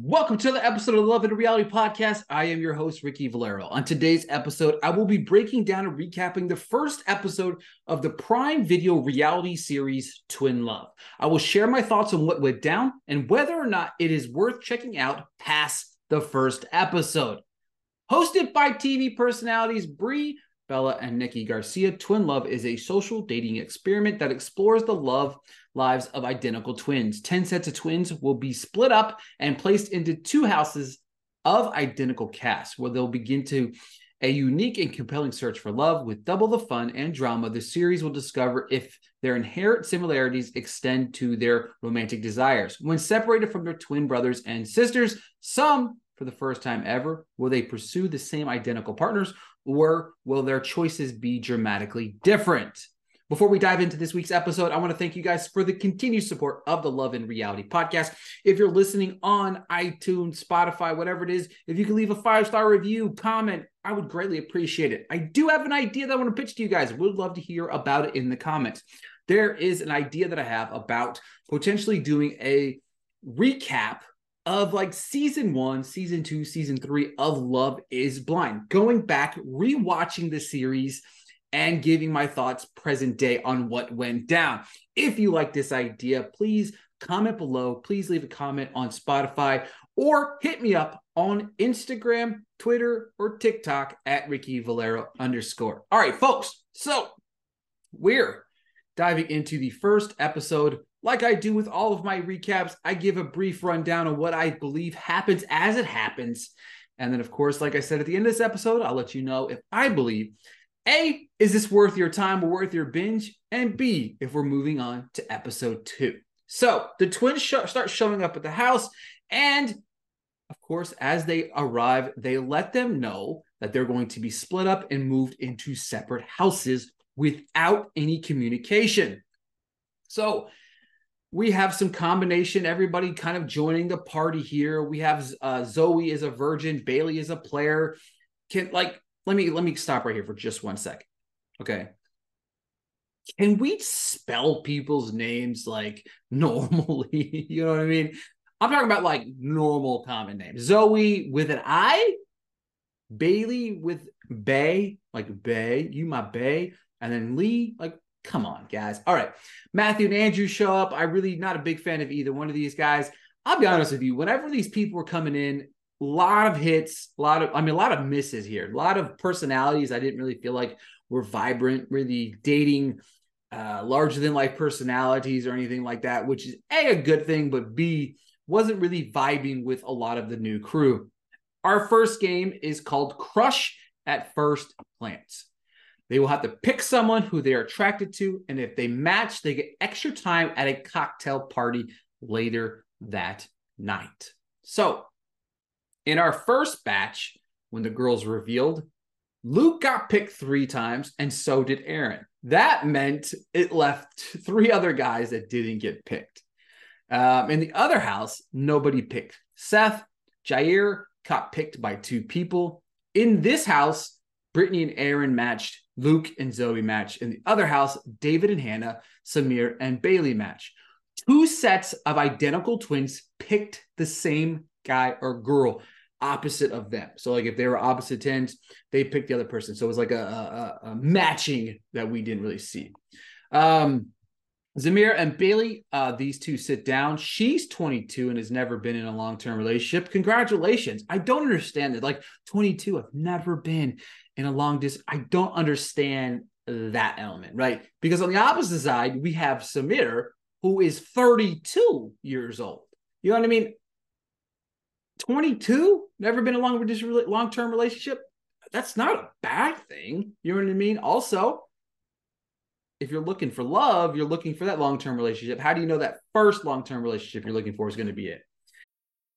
Welcome to the episode of the Love in Reality Podcast. I am your host, Ricky Valero. On today's episode, I will be breaking down and recapping the first episode of the Prime Video reality series, Twin Love. I will share my thoughts on what went down and whether or not it is worth checking out past the first episode. Hosted by TV personalities Brie Bella and Nikki Garcia, Twin Love is a social dating experiment that explores the love lives of identical twins. 10 sets of twins will be split up and placed into two houses of identical casts where they'll begin to a unique and compelling search for love with double the fun and drama. The series will discover if their inherent similarities extend to their romantic desires. When separated from their twin brothers and sisters, some for the first time ever, will they pursue the same identical partners or will their choices be dramatically different? Before we dive into this week's episode, I want to thank you guys for the continued support of the Love in Reality podcast. If you're listening on iTunes, Spotify, whatever it is, if you can leave a five star review, comment, I would greatly appreciate it. I do have an idea that I want to pitch to you guys. Would love to hear about it in the comments. There is an idea that I have about potentially doing a recap of like season one, season two, season three of Love is Blind, going back, rewatching the series, and giving my thoughts present day on what went down. If you like this idea, please comment below. Please leave a comment on Spotify or hit me up on Instagram, Twitter, or TikTok at Ricky Valero underscore. All right, folks. So we're diving into the first episode like I do with all of my recaps, I give a brief rundown of what I believe happens as it happens. And then, of course, like I said at the end of this episode, I'll let you know if I believe A, is this worth your time or worth your binge? And B, if we're moving on to episode two. So the twins sh- start showing up at the house. And of course, as they arrive, they let them know that they're going to be split up and moved into separate houses without any communication. So we have some combination everybody kind of joining the party here. We have uh, zoe is a virgin bailey is a player. Can like let me let me stop right here for just one second okay. Can we spell people's names like normally? You know what i mean? I'm talking about like normal common names. Zoe with an i? Bailey with bay like bay you my bay. And then lee like Come on, guys. All right. Matthew and Andrew show up. I'm really not a big fan of either one of these guys. I'll be honest with you. Whenever these people were coming in, a lot of hits, a lot of, I mean, a lot of misses here, a lot of personalities I didn't really feel like were vibrant, really dating uh, larger than life personalities or anything like that, which is A, a good thing, but B, wasn't really vibing with a lot of the new crew. Our first game is called Crush at First Glance. They will have to pick someone who they are attracted to, and if they match, they get extra time at a cocktail party later that night. So, in our first batch, when the girls revealed, Luke got picked three times, and so did Aaron. That meant it left three other guys that didn't get picked. Um, in the other house, nobody picked Seth. Jair got picked by two people. In this house, Brittany and Aaron matched Luke and Zoe match. In the other house, David and Hannah, Samir and Bailey match. Two sets of identical twins picked the same guy or girl opposite of them. So, like if they were opposite tens, they picked the other person. So it was like a, a, a matching that we didn't really see. Um, Samir and Bailey, uh, these two sit down. She's 22 and has never been in a long term relationship. Congratulations. I don't understand it. Like 22, I've never been in a long distance. I don't understand that element, right? Because on the opposite side, we have Samir, who is 32 years old. You know what I mean? 22, never been in a long, long term relationship. That's not a bad thing. You know what I mean? Also, if you're looking for love, you're looking for that long term relationship. How do you know that first long term relationship you're looking for is going to be it?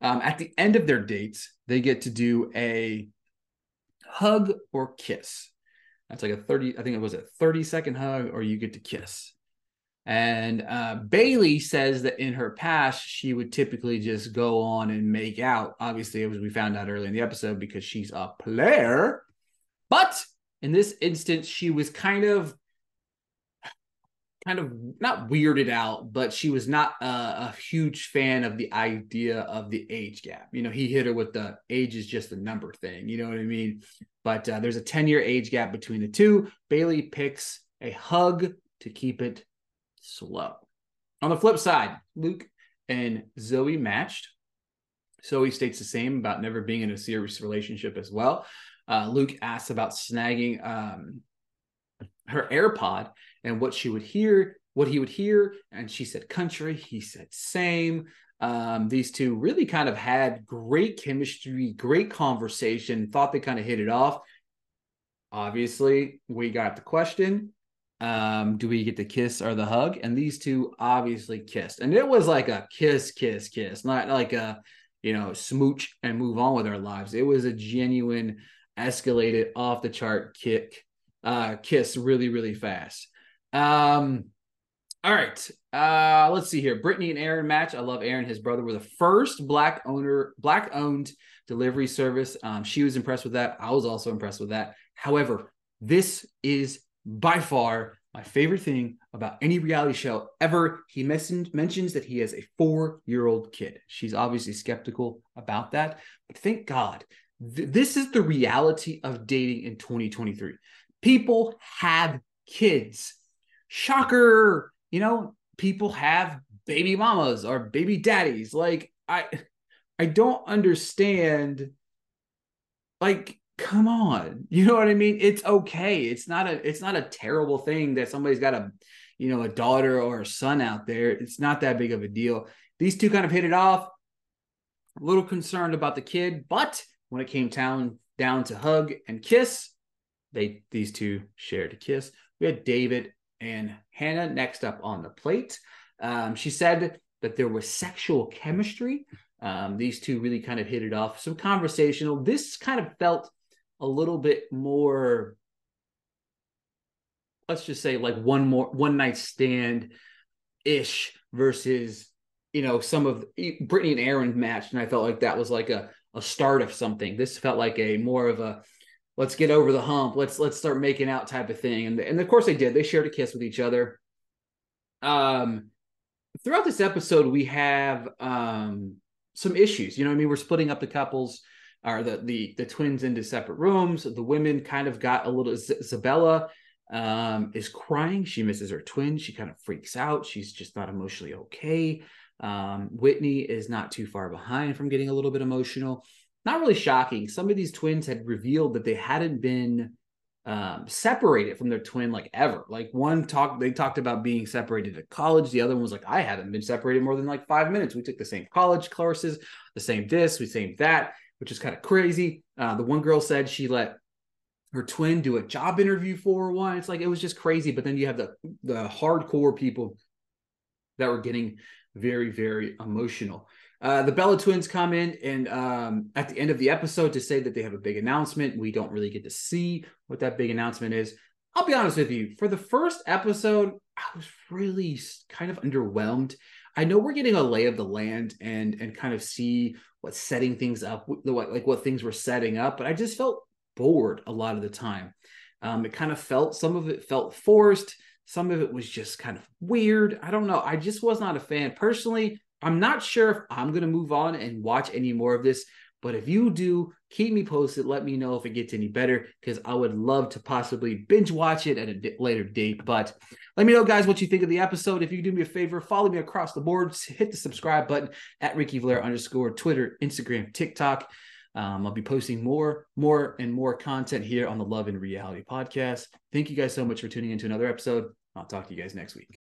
Um, at the end of their dates, they get to do a hug or kiss. That's like a 30, I think it was a 30 second hug, or you get to kiss. And uh, Bailey says that in her past, she would typically just go on and make out. Obviously, as we found out early in the episode, because she's a player. But in this instance, she was kind of kind of not weirded out, but she was not a, a, huge fan of the idea of the age gap. You know, he hit her with the age is just a number thing. You know what I mean? But uh, there's a 10 year age gap between the two. Bailey picks a hug to keep it slow. On the flip side, Luke and Zoe matched. Zoe states the same about never being in a serious relationship as well. Uh, Luke asks about snagging um, her AirPod and what she would hear, what he would hear. And she said country. He said same. Um, these two really kind of had great chemistry, great conversation, thought they kind of hit it off. Obviously, we got the question um, do we get the kiss or the hug? And these two obviously kissed. And it was like a kiss, kiss, kiss, not like a, you know, smooch and move on with our lives. It was a genuine, escalated, off the chart kick, uh, kiss really, really fast. Um, all right. Uh, let's see here. Brittany and Aaron match. I love Aaron. His brother were the first black owner, black owned delivery service. Um, she was impressed with that. I was also impressed with that. However, this is by far my favorite thing about any reality show ever. He mentioned, mentions that he has a four year old kid. She's obviously skeptical about that, but thank God. Th- this is the reality of dating in 2023. People have kids shocker, you know, people have baby mamas or baby daddies. Like I I don't understand like come on. You know what I mean? It's okay. It's not a it's not a terrible thing that somebody's got a you know a daughter or a son out there. It's not that big of a deal. These two kind of hit it off. A little concerned about the kid, but when it came down down to hug and kiss, they these two shared a kiss. We had David and Hannah next up on the plate. Um, she said that there was sexual chemistry. Um, these two really kind of hit it off. Some conversational. This kind of felt a little bit more, let's just say, like one more one night stand ish versus you know some of Brittany and Aaron matched, and I felt like that was like a a start of something. This felt like a more of a let's get over the hump. Let's let's start making out type of thing. And and of course they did. They shared a kiss with each other. Um throughout this episode we have um some issues. You know I mean? We're splitting up the couples or the the the twins into separate rooms. The women kind of got a little Isabella um is crying. She misses her twin. She kind of freaks out. She's just not emotionally okay. Um Whitney is not too far behind from getting a little bit emotional not really shocking. Some of these twins had revealed that they hadn't been um, separated from their twin like ever. Like one talked, they talked about being separated at college. The other one was like, I haven't been separated more than like five minutes. We took the same college courses, the same this, we same that, which is kind of crazy. Uh, the one girl said she let her twin do a job interview for one. It's like it was just crazy. But then you have the the hardcore people that were getting very very emotional. Uh, the Bella twins come in and um, at the end of the episode to say that they have a big announcement. We don't really get to see what that big announcement is. I'll be honest with you. For the first episode, I was really kind of underwhelmed. I know we're getting a lay of the land and and kind of see what's setting things up, like what things were setting up, but I just felt bored a lot of the time. Um, it kind of felt some of it felt forced, some of it was just kind of weird. I don't know. I just was not a fan personally. I'm not sure if I'm going to move on and watch any more of this But if you do, keep me posted. Let me know if it gets any better because I would love to possibly binge watch it at a later date. But let me know, guys, what you think of the episode. If you do me a favor, follow me across the board. Hit the subscribe button at Ricky Valero underscore Twitter, Instagram, TikTok. Um, I'll be posting more, more, and more content here on the Love in Reality podcast. Thank you guys so much for tuning into another episode. I'll talk to you guys next week.